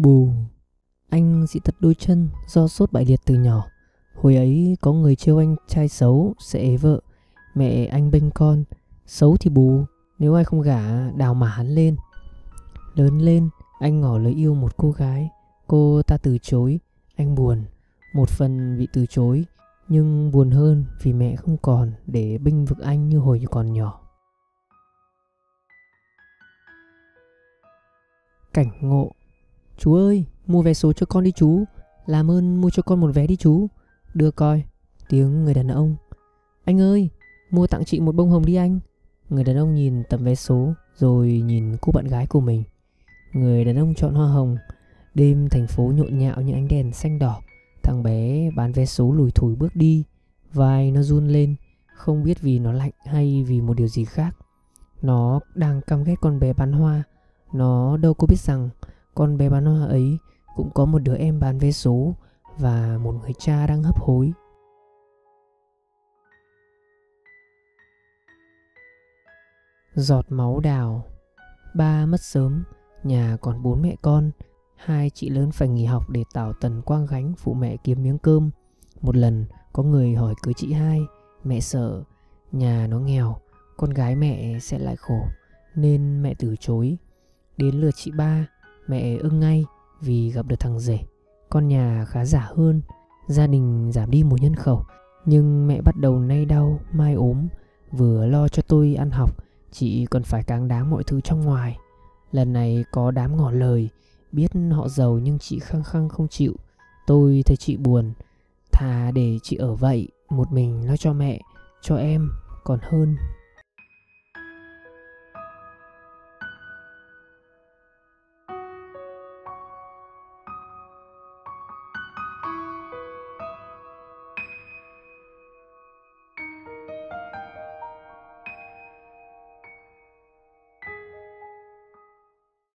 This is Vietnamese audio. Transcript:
Bù, Anh dị tật đôi chân, do sốt bại liệt từ nhỏ. Hồi ấy có người trêu anh trai xấu sẽ ế vợ, Mẹ anh bênh con. Xấu thì bù, Nếu ai không gả, đào mà hắn lên. Lớn lên, anh ngỏ lời yêu một cô gái. Cô ta từ chối, Anh buồn. Một phần bị từ chối, Nhưng buồn hơn vì mẹ không còn Để binh vực anh như hồi còn nhỏ. Cảnh ngộ Chú ơi, mua vé số cho con đi chú. Làm ơn mua cho con một vé đi chú. Đưa coi Tiếng người đàn ông. Anh ơi, mua tặng chị một bông hồng đi anh. Người đàn ông nhìn tấm vé số Rồi nhìn cô bạn gái của mình. Người đàn ông chọn hoa hồng. Đêm thành phố nhộn nhạo những ánh đèn xanh đỏ. Thằng bé bán vé số lùi thủi bước đi. Vai nó run lên. Không biết vì nó lạnh hay vì một điều gì khác. Nó đang căm ghét con bé bán hoa. Nó đâu có biết rằng con bé bán hoa ấy Cũng có một đứa em bán vé số Và một người cha đang hấp hối. Giọt máu đào, Ba mất sớm, Nhà còn bốn mẹ con, Hai chị lớn phải nghỉ học để tảo tần quang gánh phụ mẹ kiếm miếng cơm. Một lần, có người hỏi cưới chị hai, Mẹ sợ, nhà nó nghèo, Con gái mẹ sẽ lại khổ, Nên mẹ từ chối. Đến lượt chị ba Mẹ ưng ngay vì gặp được thằng rể. Con nhà khá giả hơn Gia đình giảm đi một nhân khẩu. Nhưng mẹ bắt đầu nay đau, mai ốm Vừa lo cho tôi ăn học Chị còn phải cáng đáng mọi thứ trong ngoài. Lần này có đám ngỏ lời Biết họ giàu nhưng chị khăng khăng không chịu. Tôi thấy chị buồn Thà để chị ở vậy Một mình lo cho mẹ Cho em Còn hơn.